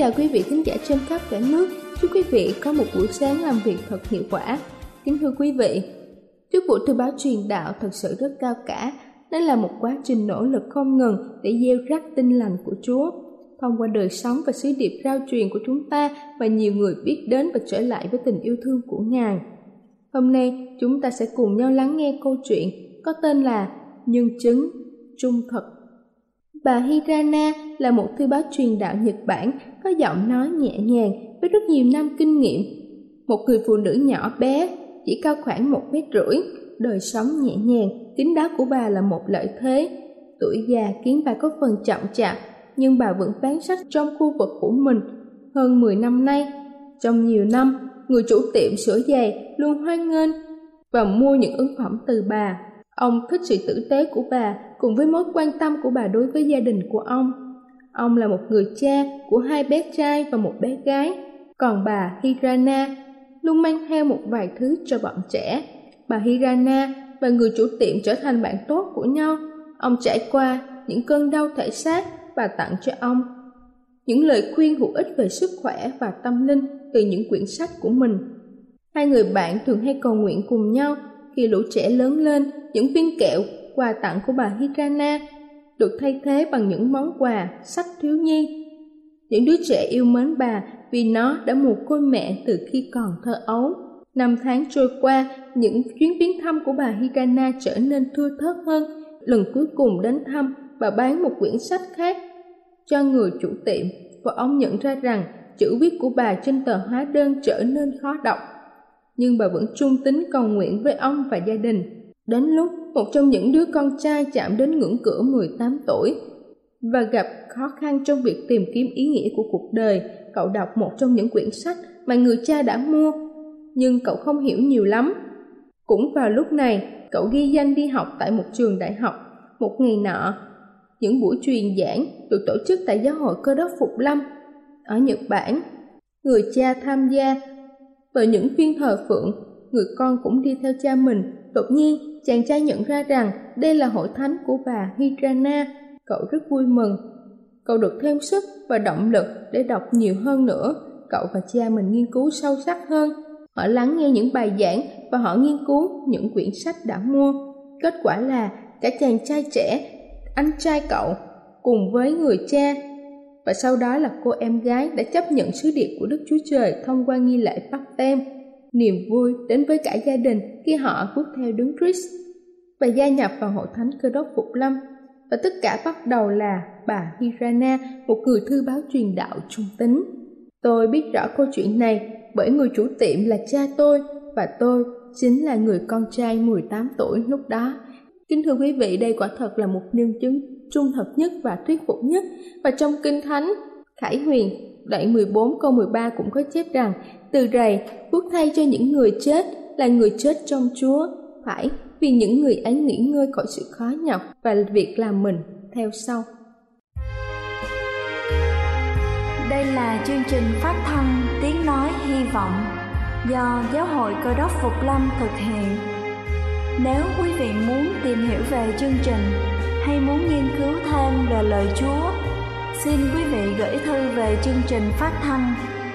chào quý vị khán giả trên khắp cả nước. Chúc quý vị có một buổi sáng làm việc thật hiệu quả. Kính thưa quý vị, chức vụ tư báo truyền đạo thật sự rất cao cả. Nó là một quá trình nỗ lực không ngừng để gieo rắc tinh lành của Chúa. Thông qua đời sống và sứ điệp rao truyền của chúng ta và nhiều người biết đến và trở lại với tình yêu thương của Ngài. Hôm nay chúng ta sẽ cùng nhau lắng nghe câu chuyện có tên là Nhân chứng trung thực Bà Hirana là một thư báo truyền đạo Nhật Bản có giọng nói nhẹ nhàng với rất nhiều năm kinh nghiệm. Một người phụ nữ nhỏ bé, chỉ cao khoảng một mét rưỡi, đời sống nhẹ nhàng, tính đáo của bà là một lợi thế. Tuổi già khiến bà có phần chậm chạp, nhưng bà vẫn bán sách trong khu vực của mình hơn 10 năm nay. Trong nhiều năm, người chủ tiệm sửa giày luôn hoan nghênh và mua những ứng phẩm từ bà. Ông thích sự tử tế của bà cùng với mối quan tâm của bà đối với gia đình của ông. Ông là một người cha của hai bé trai và một bé gái, còn bà Hirana luôn mang theo một vài thứ cho bọn trẻ. Bà Hirana và người chủ tiệm trở thành bạn tốt của nhau. Ông trải qua những cơn đau thể xác và tặng cho ông những lời khuyên hữu ích về sức khỏe và tâm linh từ những quyển sách của mình. Hai người bạn thường hay cầu nguyện cùng nhau khi lũ trẻ lớn lên, những viên kẹo quà tặng của bà Hirana được thay thế bằng những món quà sách thiếu nhi. Những đứa trẻ yêu mến bà vì nó đã mồ côi mẹ từ khi còn thơ ấu. Năm tháng trôi qua, những chuyến viếng thăm của bà Hirana trở nên thưa thớt hơn. Lần cuối cùng đến thăm, bà bán một quyển sách khác cho người chủ tiệm và ông nhận ra rằng chữ viết của bà trên tờ hóa đơn trở nên khó đọc. Nhưng bà vẫn trung tín cầu nguyện với ông và gia đình. Đến lúc một trong những đứa con trai chạm đến ngưỡng cửa 18 tuổi và gặp khó khăn trong việc tìm kiếm ý nghĩa của cuộc đời, cậu đọc một trong những quyển sách mà người cha đã mua, nhưng cậu không hiểu nhiều lắm. Cũng vào lúc này, cậu ghi danh đi học tại một trường đại học. Một ngày nọ, những buổi truyền giảng được tổ chức tại giáo hội cơ đốc Phục Lâm ở Nhật Bản. Người cha tham gia vào những phiên thờ phượng, người con cũng đi theo cha mình. Đột nhiên, chàng trai nhận ra rằng đây là hội thánh của bà Hirana. Cậu rất vui mừng. Cậu được thêm sức và động lực để đọc nhiều hơn nữa. Cậu và cha mình nghiên cứu sâu sắc hơn. Họ lắng nghe những bài giảng và họ nghiên cứu những quyển sách đã mua. Kết quả là cả chàng trai trẻ, anh trai cậu cùng với người cha và sau đó là cô em gái đã chấp nhận sứ điệp của Đức Chúa Trời thông qua nghi lễ bắt tem. Niềm vui đến với cả gia đình khi họ bước theo đứng Chris và gia nhập vào hội thánh cơ đốc Phục Lâm. Và tất cả bắt đầu là bà Hirana, một người thư báo truyền đạo trung tính Tôi biết rõ câu chuyện này bởi người chủ tiệm là cha tôi và tôi chính là người con trai 18 tuổi lúc đó. Kính thưa quý vị, đây quả thật là một nhân chứng trung thực nhất và thuyết phục nhất. Và trong Kinh Thánh, Khải Huyền đoạn 14 câu 13 cũng có chép rằng từ rầy vuốt thay cho những người chết là người chết trong Chúa, phải vì những người ấy nghỉ ngơi khỏi sự khó nhọc và việc làm mình theo sau. Đây là chương trình phát thanh Tiếng Nói Hy Vọng do Giáo hội Cơ đốc Phục Lâm thực hiện. Nếu quý vị muốn tìm hiểu về chương trình hay muốn nghiên cứu thêm về lời Chúa, xin quý vị gửi thư về chương trình phát thanh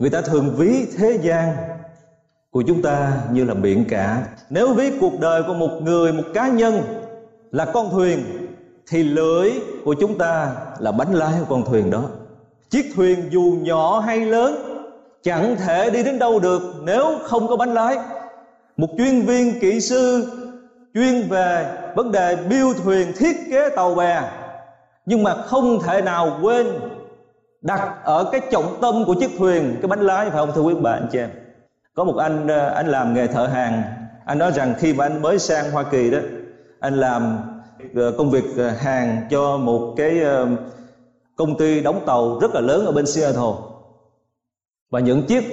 Người ta thường ví thế gian của chúng ta như là biển cả. Nếu ví cuộc đời của một người, một cá nhân là con thuyền thì lưỡi của chúng ta là bánh lái của con thuyền đó. Chiếc thuyền dù nhỏ hay lớn chẳng thể đi đến đâu được nếu không có bánh lái. Một chuyên viên kỹ sư chuyên về vấn đề biêu thuyền thiết kế tàu bè nhưng mà không thể nào quên đặt ở cái trọng tâm của chiếc thuyền, cái bánh lái phải không, thưa quý bà, anh chị em? Có một anh ờ, anh làm nghề thợ hàng. Anh nói rằng khi mà anh mới sang Hoa Kỳ đó, anh làm ờ, công việc ờ, hàng cho một cái công ty đóng tàu rất là lớn ở bên Seattle. Và những chiếc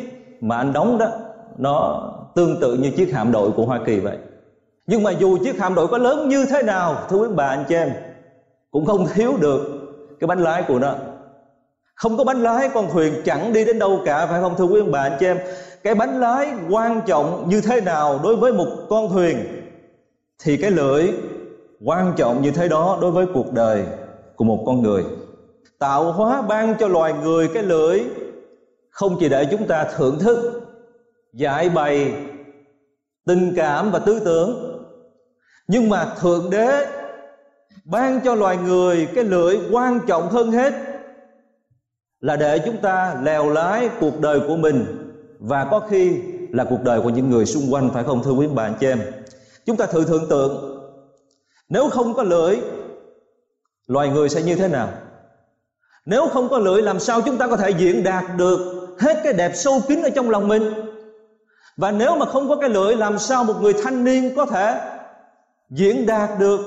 mà anh đóng đó, nó tương tự như chiếc hạm đội của Hoa Kỳ vậy. Nhưng mà dù chiếc hạm đội có lớn như thế nào, thưa quý bà, anh chị em, cũng không thiếu được cái bánh lái của nó không có bánh lái, con thuyền chẳng đi đến đâu cả, phải không, thưa quý ông bà, anh chị em? Cái bánh lái quan trọng như thế nào đối với một con thuyền thì cái lưỡi quan trọng như thế đó đối với cuộc đời của một con người. Tạo hóa ban cho loài người cái lưỡi không chỉ để chúng ta thưởng thức, giải bày tình cảm và tư tưởng, nhưng mà thượng đế ban cho loài người cái lưỡi quan trọng hơn hết là để chúng ta lèo lái cuộc đời của mình. Và có khi là cuộc đời của những người xung quanh, phải không, thưa quý bạn, chị em? Chúng ta thử tưởng tượng, nếu không có lưỡi, loài người sẽ như thế nào? Nếu không có lưỡi, làm sao chúng ta có thể diễn đạt được hết cái đẹp sâu kín ở trong lòng mình? Và nếu mà không có cái lưỡi, làm sao một người thanh niên có thể diễn đạt được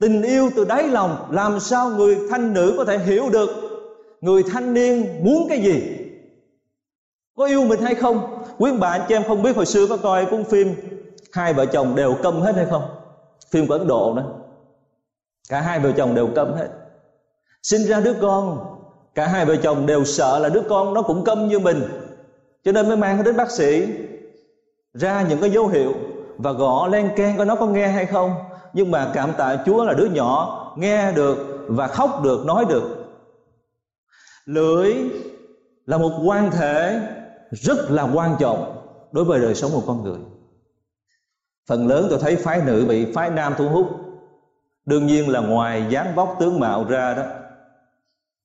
tình yêu từ đáy lòng? Làm sao người thanh nữ có thể hiểu được người thanh niên muốn cái gì? Có yêu mình hay không? Quý bạn chị em không biết hồi xưa có coi cuốn phim hai vợ chồng đều câm hết hay không? Phim của ấn độ đó cả hai vợ chồng đều câm hết. Sinh ra đứa con, cả hai vợ chồng đều sợ là đứa con nó cũng câm như mình. Cho nên mới mang nó đến bác sĩ, ra những cái dấu hiệu và gõ len keng coi nó có nghe hay không. Nhưng mà cảm tạ Chúa là đứa nhỏ nghe được và khóc được, nói được lưỡi là một quan thể rất là quan trọng đối với đời sống của con người. Phần lớn tôi thấy phái nữ bị phái nam thu hút. Đương nhiên là ngoài dáng vóc tướng mạo ra đó,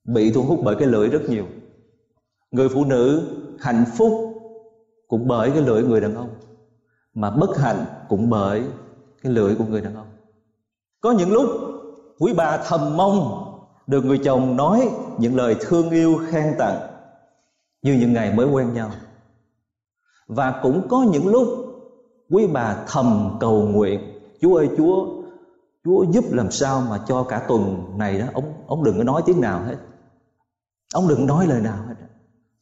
bị thu hút bởi cái lưỡi rất nhiều. Người phụ nữ hạnh phúc cũng bởi cái lưỡi người đàn ông, mà bất hạnh cũng bởi cái lưỡi của người đàn ông. Có những lúc quý bà thầm mong được người chồng nói những lời thương yêu khen tặng như những ngày mới quen nhau. Và cũng có những lúc quý bà thầm cầu nguyện, chúa ơi, chúa chúa giúp làm sao mà cho cả tuần này đó, ông ông đừng có nói tiếng nào hết. Ông đừng nói lời nào hết.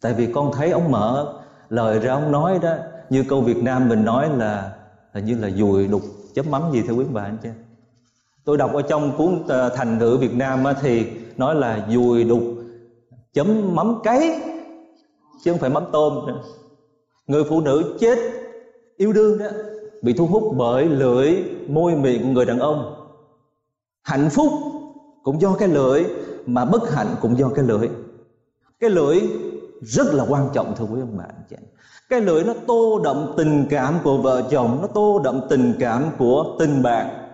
Tại vì con thấy ông mở lời ra ông nói đó, như câu Việt Nam mình nói là là như là dùi đục chấm mắm gì theo quý bà anh chị? Tôi đọc ở trong cuốn ờ, thành ngữ Việt Nam thì nói là dùi đục, chấm mắm cấy, chứ không phải mắm tôm nữa. người phụ nữ chết yêu đương đó, bị thu hút bởi lưỡi môi miệng của người đàn ông. Hạnh phúc cũng do cái lưỡi, mà bất hạnh cũng do cái lưỡi. Cái lưỡi rất là quan trọng, thưa quý ông bà anh chị cái lưỡi nó tô đậm tình cảm của vợ chồng, nó tô đậm tình cảm của tình bạn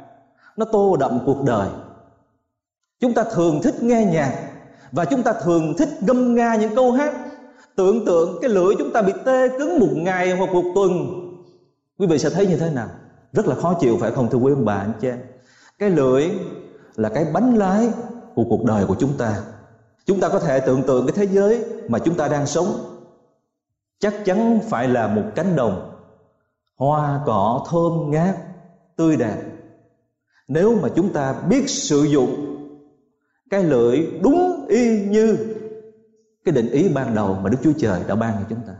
nó tô đậm cuộc đời. Chúng ta thường thích nghe nhạc và chúng ta thường thích ngâm nga những câu hát. Tưởng tượng cái lưỡi chúng ta bị tê cứng một ngày hoặc một tuần. Quý vị sẽ thấy như thế nào? Rất là khó chịu, phải không thưa quý ông bà, anh chị em? Cái lưỡi là cái bánh lái của cuộc đời của chúng ta. Chúng ta có thể tưởng tượng cái thế giới mà chúng ta đang sống. Chắc chắn phải là một cánh đồng hoa, cỏ, thơm, ngát, tươi đẹp nếu mà chúng ta biết sử dụng cái lưỡi đúng y như cái định ý ban đầu mà Đức Chúa Trời đã ban cho chúng ta.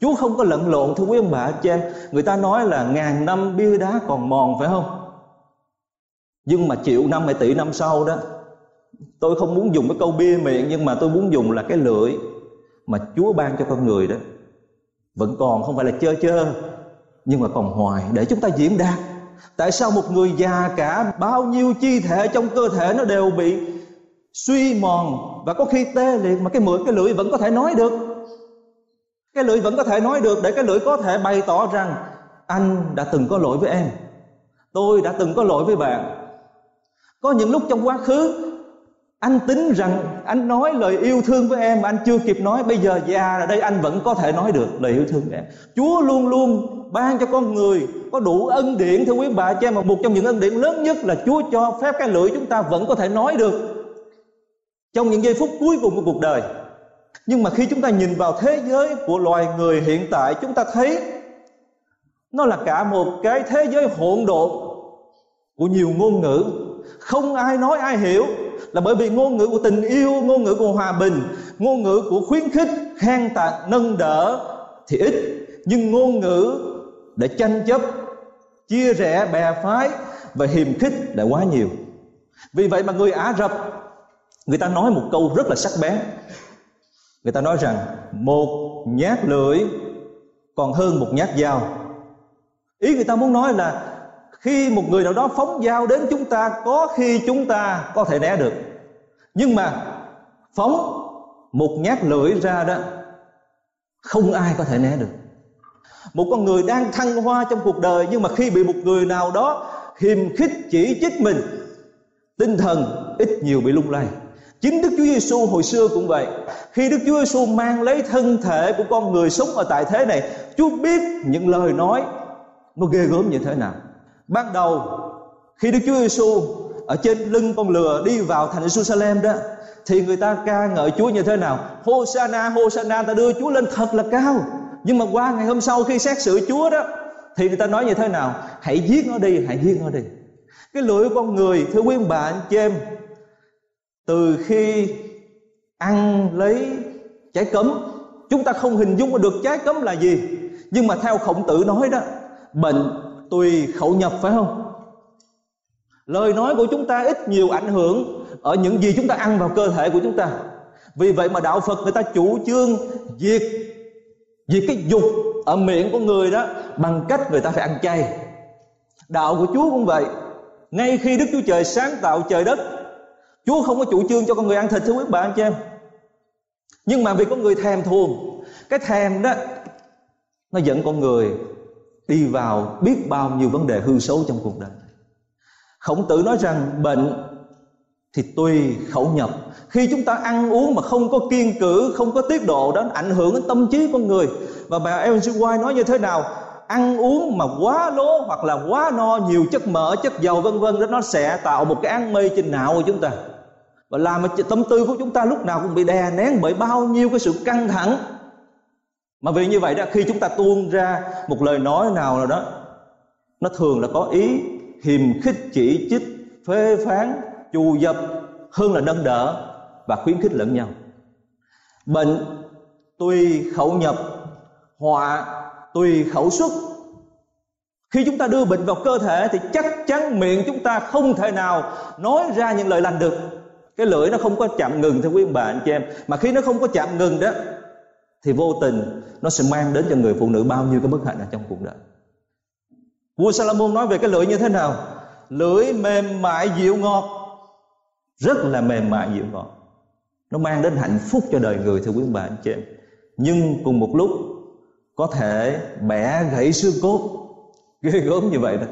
Chúa không có lẫn lộn, thưa quý ông bà cha Người ta nói là ngàn năm bia đá còn mòn, phải không? Nhưng mà triệu năm hay tỷ năm sau đó, Tôi không muốn dùng cái câu bia miệng, Nhưng mà tôi muốn dùng là cái lưỡi Mà Chúa ban cho con người đó. Vẫn còn không phải là chơ chơ, Nhưng mà còn hoài để chúng ta diễn đạt. Tại sao một người già cả bao nhiêu chi thể trong cơ thể nó đều bị suy mòn? Và có khi tê liệt mà cái mũi cái lưỡi vẫn có thể nói được. Cái lưỡi vẫn có thể nói được để cái lưỡi có thể bày tỏ rằng, anh đã từng có lỗi với em. Tôi đã từng có lỗi với bạn. Có những lúc trong quá khứ, anh tính rằng anh nói lời yêu thương với em mà anh chưa kịp nói. Bây giờ dạ, già là đây anh vẫn có thể nói được lời yêu thương với em. Chúa luôn luôn ban cho con người có đủ ân điển thưa quý bà cha mà một trong những ân điển lớn nhất là chúa cho phép cái lưỡi chúng ta vẫn có thể nói được trong những giây phút cuối cùng của cuộc đời. Nhưng mà khi chúng ta nhìn vào thế giới của loài người hiện tại, chúng ta thấy nó là cả một cái thế giới hỗn độn của nhiều ngôn ngữ. Không ai nói, ai hiểu là bởi vì ngôn ngữ của tình yêu, ngôn ngữ của hòa bình, ngôn ngữ của khuyến khích khen tặng nâng đỡ thì ít. Nhưng ngôn ngữ để tranh chấp, chia rẽ, bè phái và hiềm khích lại quá nhiều. Vì vậy mà người ả rập, người ta nói một câu rất là sắc bén. Người ta nói rằng, một nhát lưỡi còn hơn một nhát dao. Ý người ta muốn nói là khi một người nào đó phóng dao đến chúng ta có khi chúng ta có thể né được nhưng mà phóng một nhát lưỡi ra đó không ai có thể né được một con người đang thăng hoa trong cuộc đời nhưng mà khi bị một người nào đó hiềm khích chỉ trích mình tinh thần ít nhiều bị lung lay Chính Đức Chúa Giêsu hồi xưa cũng vậy. Khi Đức Chúa Giêsu mang lấy thân thể của con người sống ở tại thế này, Chúa biết những lời nói nó ghê gớm như thế nào. Ban đầu khi Đức Chúa Giêsu ở trên lưng con lừa đi vào thành Jerusalem đó thì người ta ca ngợi Chúa như thế nào? Hosanna, Hosanna ta đưa Chúa lên thật là cao. Nhưng mà qua ngày hôm sau khi xét xử Chúa đó thì người ta nói như thế nào? Hãy giết nó đi, hãy giết nó đi. Cái lưỡi con người thưa quý bạn chị em từ khi ăn lấy trái cấm chúng ta không hình dung được trái cấm là gì nhưng mà theo khổng tử nói đó bệnh tùy khẩu nhập, phải không? Lời nói của chúng ta ít nhiều ảnh hưởng ở những gì chúng ta ăn vào cơ thể của chúng ta. Vì vậy mà đạo phật người ta chủ trương diệt diệt cái dục ở miệng của người đó bằng cách người ta phải ăn chay. Đạo của chúa cũng vậy. Ngay khi đức chúa trời sáng tạo trời đất, Chúa không có chủ trương cho con người ăn thịt, thưa quý bà, anh chị em. Nhưng mà vì con người thèm thuồng, Cái thèm đó, Nó dẫn con người đi vào biết bao nhiêu vấn đề hư xấu trong cuộc đời. Khổng tử nói rằng bệnh thì tùy khẩu nhập. Khi chúng ta ăn uống mà không có kiên cử Không có tiết độ đó ảnh hưởng đến tâm trí con người. Và bà Ellen G. White nói như thế nào? Ăn uống mà quá lố hoặc là quá no Nhiều chất mỡ, chất dầu vân vân đó Nó sẽ tạo một cái ăn mê trên não của chúng ta. Và làm tâm tư của chúng ta lúc nào cũng bị đè nén bởi bao nhiêu cái sự căng thẳng mà vì như vậy đó, khi chúng ta tuôn ra một lời nói nào nào đó, nó thường là có ý hiềm khích, chỉ trích, phê phán, chù dập hơn là nâng đỡ và khuyến khích lẫn nhau. Bệnh tùy khẩu nhập, họa tùy khẩu xuất. Khi chúng ta đưa bệnh vào cơ thể thì chắc chắn miệng chúng ta không thể nào nói ra những lời lành được. Cái lưỡi nó không có chạm ngừng theo quý ông bà, anh chị em. Mà khi nó không có chạm ngừng đó thì vô tình nó sẽ mang đến cho người phụ nữ bao nhiêu cái bất hạnh ở trong cuộc đời. Vua Salomon nói về cái lưỡi như thế nào? Lưỡi mềm mại dịu ngọt. Rất là mềm mại dịu ngọt. Nó mang đến hạnh phúc cho đời người, thưa quý bà, anh chị em. Nhưng cùng một lúc, có thể bẻ gãy xương cốt. Ghê gớm như vậy đó.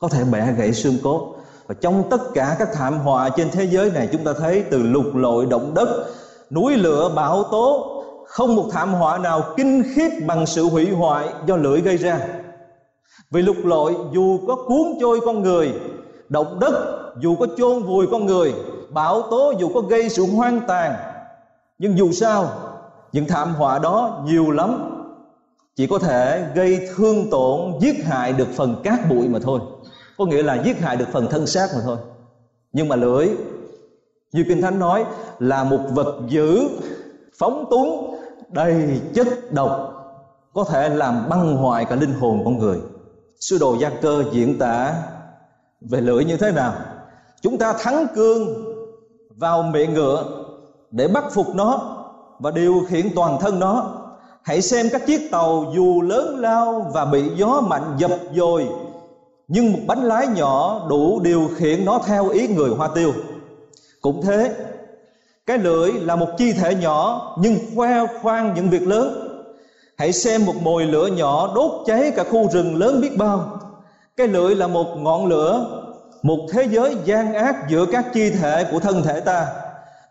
Có thể bẻ gãy xương cốt. Và trong tất cả các thảm họa trên thế giới này, chúng ta thấy từ lục lội động đất, núi lửa bão tố không một thảm họa nào kinh khiếp bằng sự hủy hoại do lưỡi gây ra. Vì lục lội dù có cuốn trôi con người, động đất, dù có chôn vùi con người, bão tố dù có gây sự hoang tàn, nhưng dù sao, những thảm họa đó nhiều lắm, chỉ có thể gây thương tổn, giết hại được phần cát bụi mà thôi. Có nghĩa là giết hại được phần thân xác mà thôi. Nhưng mà lưỡi, như kinh thánh nói, là một vật dữ, phóng túng đầy chất độc, có thể làm băng hoại cả linh hồn con người. Sư đồ gia cơ diễn tả về lưỡi như thế nào? Chúng ta thắng cương vào miệng ngựa để bắt phục nó và điều khiển toàn thân nó. Hãy xem các chiếc tàu dù lớn lao và bị gió mạnh dập dồi, nhưng một bánh lái nhỏ đủ điều khiển nó theo ý người hoa tiêu. Cũng thế cái lưỡi là một chi thể nhỏ, nhưng khoe khoang những việc lớn. Hãy xem một mồi lửa nhỏ đốt cháy cả khu rừng lớn biết bao. Cái lưỡi là một ngọn lửa, một thế giới gian ác giữa các chi thể của thân thể ta.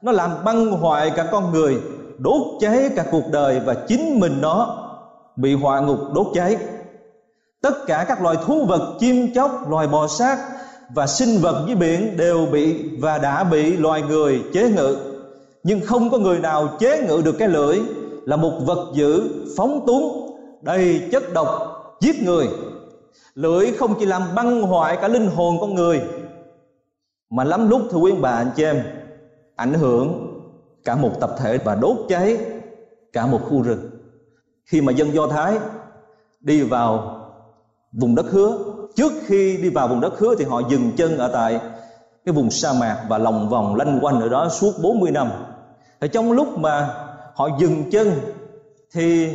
Nó làm băng hoại cả con người, đốt cháy cả cuộc đời và chính mình nó bị hỏa ngục đốt cháy. Tất cả các loài thú vật, chim chóc, loài bò sát và sinh vật dưới biển đều bị và đã bị loài người chế ngự nhưng không có người nào chế ngự được cái lưỡi, là một vật dữ, phóng túng, đầy chất độc, giết người. Lưỡi không chỉ làm băng hoại cả linh hồn con người, mà lắm lúc, thưa quý bà, anh chị em, ảnh hưởng cả một tập thể và đốt cháy cả một khu rừng. Khi mà dân do thái đi vào vùng đất hứa, trước khi đi vào vùng đất hứa thì họ dừng chân ở tại cái vùng sa mạc và lòng vòng lanh quanh ở đó suốt 40 năm. Ở trong lúc mà họ dừng chân thì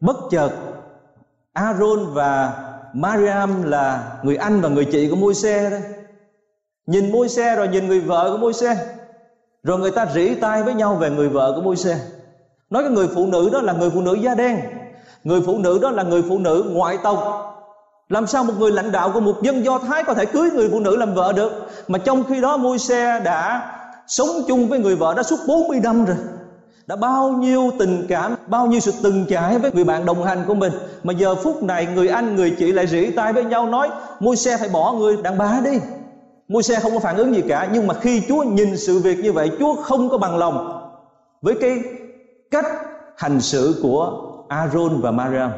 bất chợt Aaron và Mariam là người anh và người chị của Môi-se đó. Nhìn Môi-se rồi nhìn người vợ của Môi-se, rồi người ta rỉ tai với nhau về người vợ của Môi-se. Nói cái người phụ nữ đó là người phụ nữ da đen, người phụ nữ đó là người phụ nữ ngoại tộc làm sao một người lãnh đạo của một dân do thái có thể cưới người phụ nữ làm vợ được? Mà trong khi đó Môi-se đã sống chung với người vợ đó suốt 40 năm rồi. Đã bao nhiêu tình cảm, bao nhiêu sự từng trải với người bạn đồng hành của mình. Mà giờ phút này người anh, người chị lại rỉ tai với nhau nói môi xe phải bỏ người đàn bà đi. Môi xe không có phản ứng gì cả, nhưng mà khi chúa nhìn sự việc như vậy, chúa không có bằng lòng với cái cách hành xử của Aaron và Mariam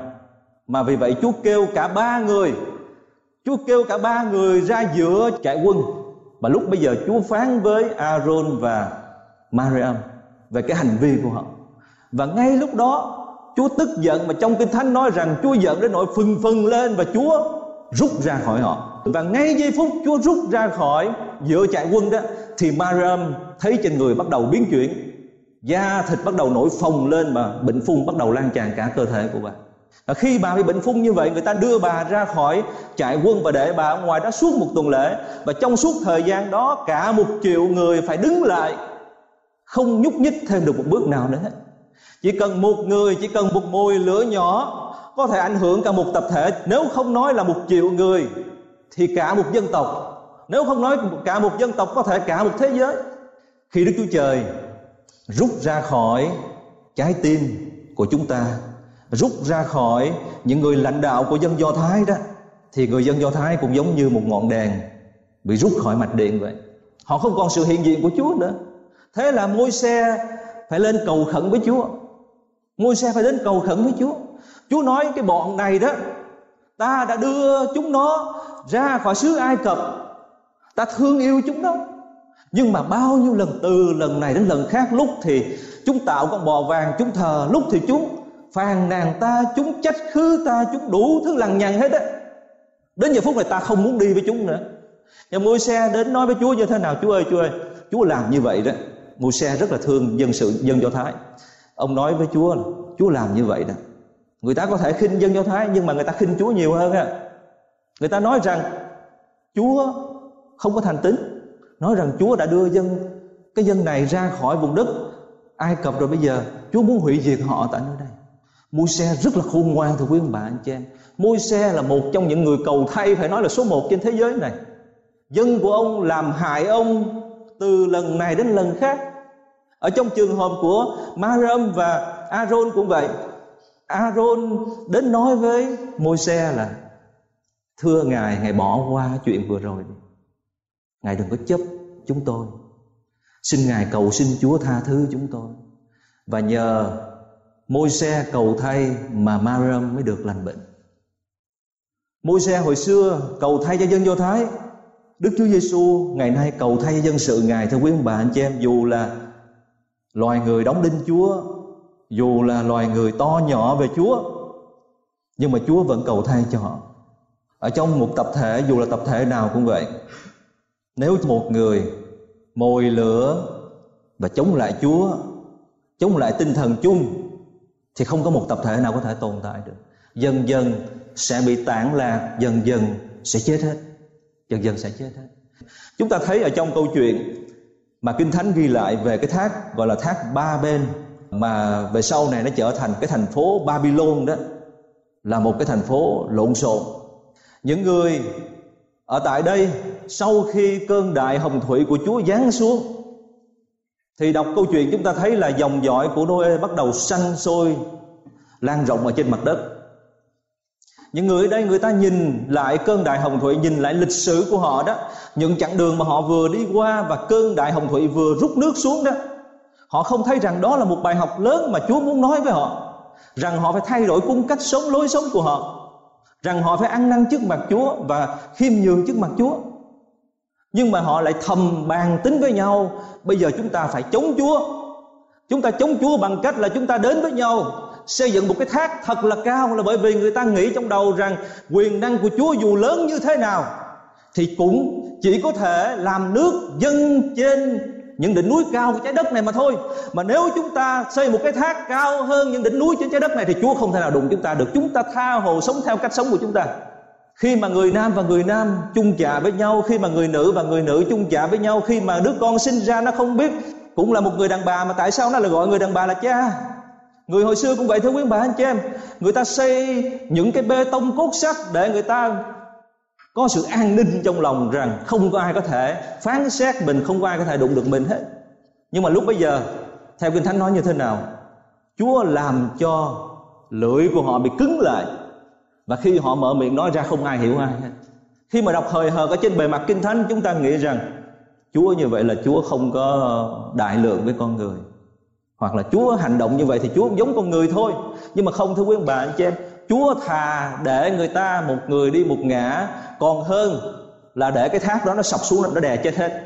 mà vì vậy chúa kêu cả ba người, chúa kêu cả ba người ra giữa trại quân. Và lúc bây giờ chúa phán với Aaron và Mariam về cái hành vi của họ. Và ngay lúc đó, Chúa tức giận mà trong kinh thánh nói rằng Chúa giận đến nỗi phừng phừng lên và Chúa rút ra khỏi họ. Và ngay giây phút Chúa rút ra khỏi giữa trại quân đó, thì Mariam thấy trên người bắt đầu biến chuyển. Da thịt bắt đầu nổi phồng lên và bệnh phun bắt đầu lan tràn cả cơ thể của bà và khi bà bị bệnh phung như vậy, người ta đưa bà ra khỏi trại quân và để bà ở ngoài đó suốt một tuần lễ. Và trong suốt thời gian đó, cả một triệu người phải đứng lại, không nhúc nhích thêm được một bước nào nữa. Hết chỉ cần một người, chỉ cần một mồi lửa nhỏ, có thể ảnh hưởng cả một tập thể. Nếu không nói là một triệu người, thì cả một dân tộc. Nếu không nói cả một dân tộc, có thể cả một thế giới. Khi đức chúa trời rút ra khỏi trái tim của chúng ta rút ra khỏi những người lãnh đạo của dân do thái đó, thì người dân do thái cũng giống như một ngọn đèn bị rút khỏi mạch điện vậy. Họ không còn sự hiện diện của chúa nữa. Thế là môi xe phải lên cầu khẩn với chúa. Môi xe phải đến cầu khẩn với chúa. Chúa nói cái bọn này đó, ta đã đưa chúng nó ra khỏi xứ ai cập. Ta thương yêu chúng nó. Nhưng mà bao nhiêu lần, từ lần này đến lần khác, lúc thì chúng tạo con bò vàng, chúng thờ, lúc thì chúng phàn nàn ta, chúng trách khứ ta, chúng đủ thứ lằng nhằng hết á. Đến giờ phút này ta không muốn đi với chúng nữa. Và môi xe đến nói với chúa như thế nào? Chúa ơi chúa ơi, chúa làm như vậy đó. Môi xe rất là thương dân sự, dân do thái. Ông nói với chúa là, chúa làm như vậy đó. Người ta có thể khinh dân do thái, nhưng mà người ta khinh chúa nhiều hơn á. Người ta nói rằng, chúa không có thành tín. Nói rằng chúa đã đưa dân, cái dân này ra khỏi vùng đất ai cập rồi bây giờ, chúa muốn hủy diệt họ tại nơi đây môi xe rất là khôn ngoan, thưa quý ông bà, anh chị em. Môi xe là một trong những người cầu thay, phải nói là số một trên thế giới này. Dân của ông làm hại ông từ lần này đến lần khác. Ở trong trường hợp của Mariam và Aaron cũng vậy. Aaron đến nói với Môi-se là, thưa ngài ngài bỏ qua chuyện vừa rồi ngài đừng có chấp chúng tôi. Xin ngài cầu xin Chúa tha thứ chúng tôi. Và nhờ Môi-se cầu thay mà Mariam mới được lành bệnh. Môi-se hồi xưa cầu thay cho dân Do Thái. Đức Chúa Giêsu ngày nay cầu thay cho dân sự Ngài thưa quý ông bà anh chị em, dù là loài người đóng đinh Chúa, dù là loài người to nhỏ về Chúa, nhưng mà Chúa vẫn cầu thay cho họ. Ở trong một tập thể, dù là tập thể nào cũng vậy, nếu một người mồi lửa và chống lại Chúa, chống lại tinh thần chung thì không có một tập thể nào có thể tồn tại được. Dần dần sẽ bị tản lạc, dần dần sẽ chết hết. Dần dần sẽ chết hết. Chúng ta thấy ở trong câu chuyện mà kinh thánh ghi lại về cái thác, gọi là thác ba bên, mà về sau này nó trở thành cái thành phố babylon đó, là một cái thành phố lộn xộn. Những người ở tại đây, sau khi cơn đại hồng thủy của chúa giáng xuống thì đọc câu chuyện chúng ta thấy là dòng dõi của Noe bắt đầu sanh sôi, lan rộng ở trên mặt đất. Những người ở đây, người ta nhìn lại cơn đại hồng thủy, nhìn lại lịch sử của họ đó. Những chặng đường mà họ vừa đi qua và cơn đại hồng thủy vừa rút nước xuống đó, họ không thấy rằng đó là một bài học lớn mà chúa muốn nói với họ. Rằng họ phải thay đổi cung cách sống, lối sống của họ. Rằng họ phải ăn năn trước mặt chúa và khiêm nhường trước mặt chúa nhưng mà họ lại thầm bàn tính với nhau, bây giờ chúng ta phải chống chúa. Chúng ta chống chúa bằng cách là chúng ta đến với nhau, xây dựng một cái thác thật là cao là bởi vì người ta nghĩ trong đầu rằng quyền năng của Chúa dù lớn như thế nào thì cũng chỉ có thể làm nước dâng trên những đỉnh núi cao của trái đất này mà thôi. Mà nếu chúng ta xây một cái thác cao hơn những đỉnh núi trên trái đất này thì Chúa không thể nào đụng chúng ta được. Chúng ta tha hồ sống theo cách sống của chúng ta khi mà người nam và người nam chung chạ với nhau, khi mà người nữ và người nữ chung chạ với nhau, khi mà đứa con sinh ra nó không biết, cũng là một người đàn bà mà tại sao nó lại gọi người đàn bà là cha? Người hồi xưa cũng vậy, thưa quý bà, anh chị em. Người ta xây những cái bê tông cốt sắt Để người ta có sự an ninh trong lòng rằng Không có ai có thể phán xét mình, Không có ai có thể đụng được mình hết. Nhưng mà lúc bây giờ, Theo Kinh Thánh nói như thế nào? Chúa làm cho lưỡi của họ bị cứng lại và khi họ mở miệng nói ra không ai hiểu ai Khi mà đọc hời hợt ở trên bề mặt Kinh Thánh, Chúng ta nghĩ rằng Chúa như vậy là Chúa không có đại lượng với con người. Hoặc là Chúa hành động như vậy thì Chúa cũng giống con người thôi. Nhưng mà không, thưa quý ông bà, anh chị em, Chúa thà để người ta một người đi một ngã, còn hơn là để cái thác đó nó sập xuống, nó đè chết hết.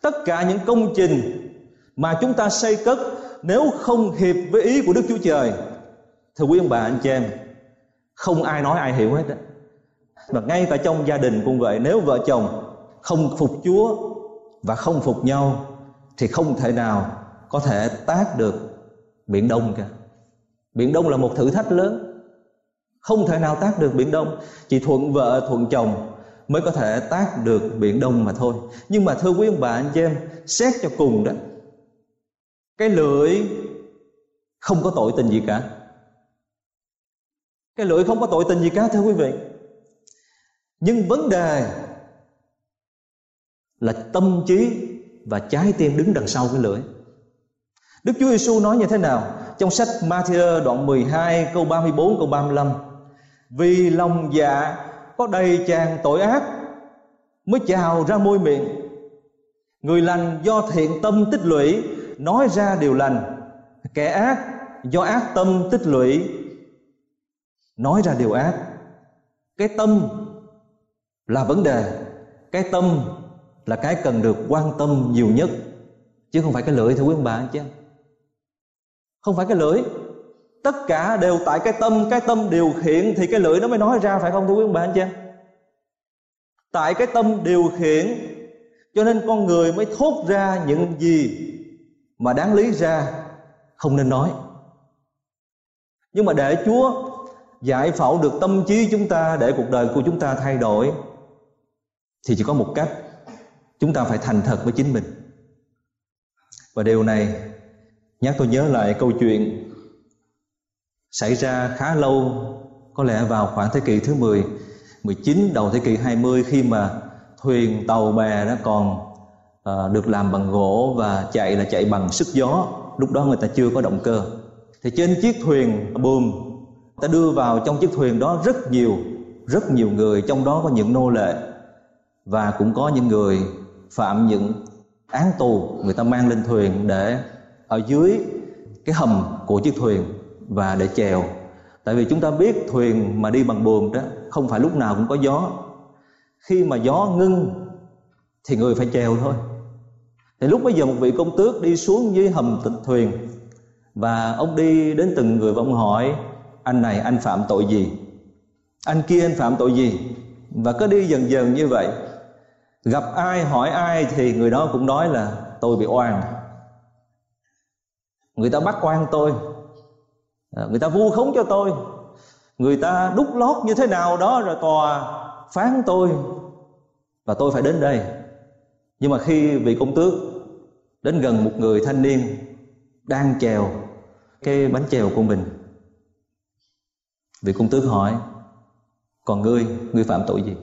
Tất cả những công trình mà chúng ta xây cất, nếu không hiệp với ý của Đức Chúa Trời, thưa quý ông bà, anh chị em không ai nói ai hiểu hết đó. và ngay cả trong gia đình cũng vậy, nếu vợ chồng không phục Chúa và không phục nhau, thì không thể nào có thể tác được biển đông cả. Biển đông là một thử thách lớn. Không thể nào tác được biển đông. Chỉ thuận vợ, thuận chồng mới có thể tác được biển đông mà thôi. Nhưng mà thưa quý ông bà, anh chị em, xét cho cùng đó, cái lưỡi không có tội tình gì cả cái lưỡi không có tội tình gì cả, thưa quý vị. Nhưng vấn đề là tâm trí và trái tim đứng đằng sau cái lưỡi. Đức Chúa Giêsu nói như thế nào? Trong sách Matthew đoạn 12 câu 34 câu 35 Vì lòng dạ có đầy tràn tội ác Mới trào ra môi miệng. Người lành do thiện tâm tích lũy, Nói ra điều lành. Kẻ ác do ác tâm tích lũy Nói ra điều ác. Cái tâm là vấn đề, Cái tâm là cái cần được quan tâm nhiều nhất, Chứ không phải cái lưỡi thưa quý ông bà anh chị em không phải cái lưỡi tất cả đều tại cái tâm cái tâm điều khiển thì cái lưỡi nó mới nói ra, phải không thưa quý ông bà anh chị? Em tại cái tâm điều khiển, cho nên con người mới thốt ra những gì mà đáng lý ra không nên nói. Nhưng mà để chúa giải phẫu được tâm trí chúng ta để cuộc đời của chúng ta thay đổi thì chỉ có một cách chúng ta phải thành thật với chính mình. Và điều này Nhắc tôi nhớ lại câu chuyện xảy ra khá lâu có lẽ vào khoảng thế kỷ thứ 10 19 đầu thế kỷ 20 khi mà thuyền tàu bè nó còn uh, được làm bằng gỗ và chạy là chạy bằng sức gió. Lúc đó người ta chưa có động cơ. Thì trên chiếc thuyền buồm ta đưa vào trong chiếc thuyền đó rất nhiều rất nhiều người, trong đó có những nô lệ. Và cũng có những người phạm những án tù, người ta mang lên thuyền để ở dưới cái hầm của chiếc thuyền và để chèo. Tại vì chúng ta biết thuyền mà đi bằng buồm đó, không phải lúc nào cũng có gió. Khi mà gió ngưng, thì người phải chèo thôi. Thì lúc bây giờ một vị công tước đi xuống dưới hầm thuyền và ông đi đến từng người và ông hỏi anh này anh phạm tội gì? Anh kia anh phạm tội gì? Và cứ đi dần dần như vậy. Gặp ai, hỏi ai thì người đó cũng nói là tôi bị oan. Người ta bắt oan tôi. À, người ta vu khống cho tôi. Người ta đúc lót như thế nào đó rồi tòa phán tôi. Và tôi phải đến đây. Nhưng mà khi vị công tước đến gần một người thanh niên đang chèo cái bánh chèo của mình vị công tước hỏi, còn ngươi ngươi phạm tội gì?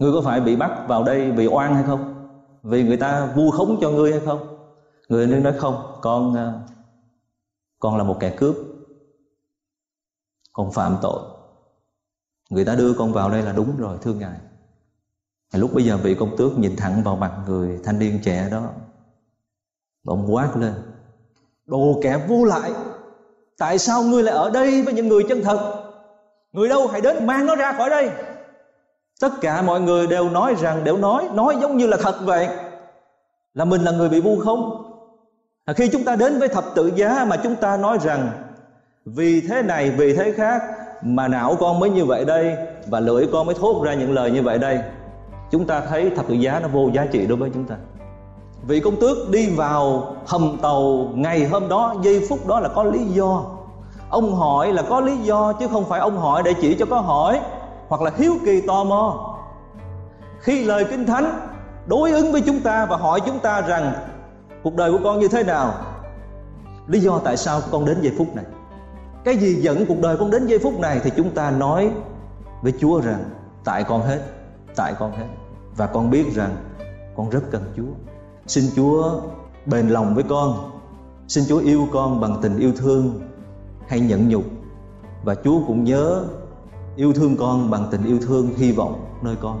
Ngươi có phải bị bắt vào đây vì oan hay không? Vì người ta vu khống cho ngươi hay không? Người nên nói, không, con à, con là một kẻ cướp. Con phạm tội. Người ta đưa con vào đây là đúng rồi, thưa ngài. Lúc bây giờ vị công tước nhìn thẳng vào mặt người thanh niên trẻ đó ông quát lên, đồ kẻ vô lại tại sao ngươi lại ở đây với những người chân thật? Người đâu hãy đến mang nó ra khỏi đây. Tất cả mọi người đều nói rằng đều nói nói giống như là thật vậy. Là mình là người bị vu khống à, khi chúng ta đến với thập tự giá mà chúng ta nói rằng vì thế này vì thế khác mà não con mới như vậy đây và lưỡi con mới thốt ra những lời như vậy đây. Chúng ta thấy thập tự giá nó vô giá trị đối với chúng ta vị công tước đi vào hầm tàu ngày hôm đó, giây phút đó là có lý do. Ông hỏi là có lý do, chứ không phải ông hỏi để chỉ cho có hỏi, hoặc là hiếu kỳ tò mò. Khi lời kinh thánh đối ứng với chúng ta và hỏi chúng ta rằng, cuộc đời của con như thế nào? Lý do tại sao con đến giây phút này. Cái gì dẫn cuộc đời con đến giây phút này thì chúng ta nói với chúa rằng, tại con hết, tại con hết. Và con biết rằng con rất cần chúa xin chúa bền lòng với con. Xin chúa yêu con bằng tình yêu thương. Hay nhận nhục và chúa cũng nhớ yêu thương con bằng tình yêu thương, hy vọng nơi con.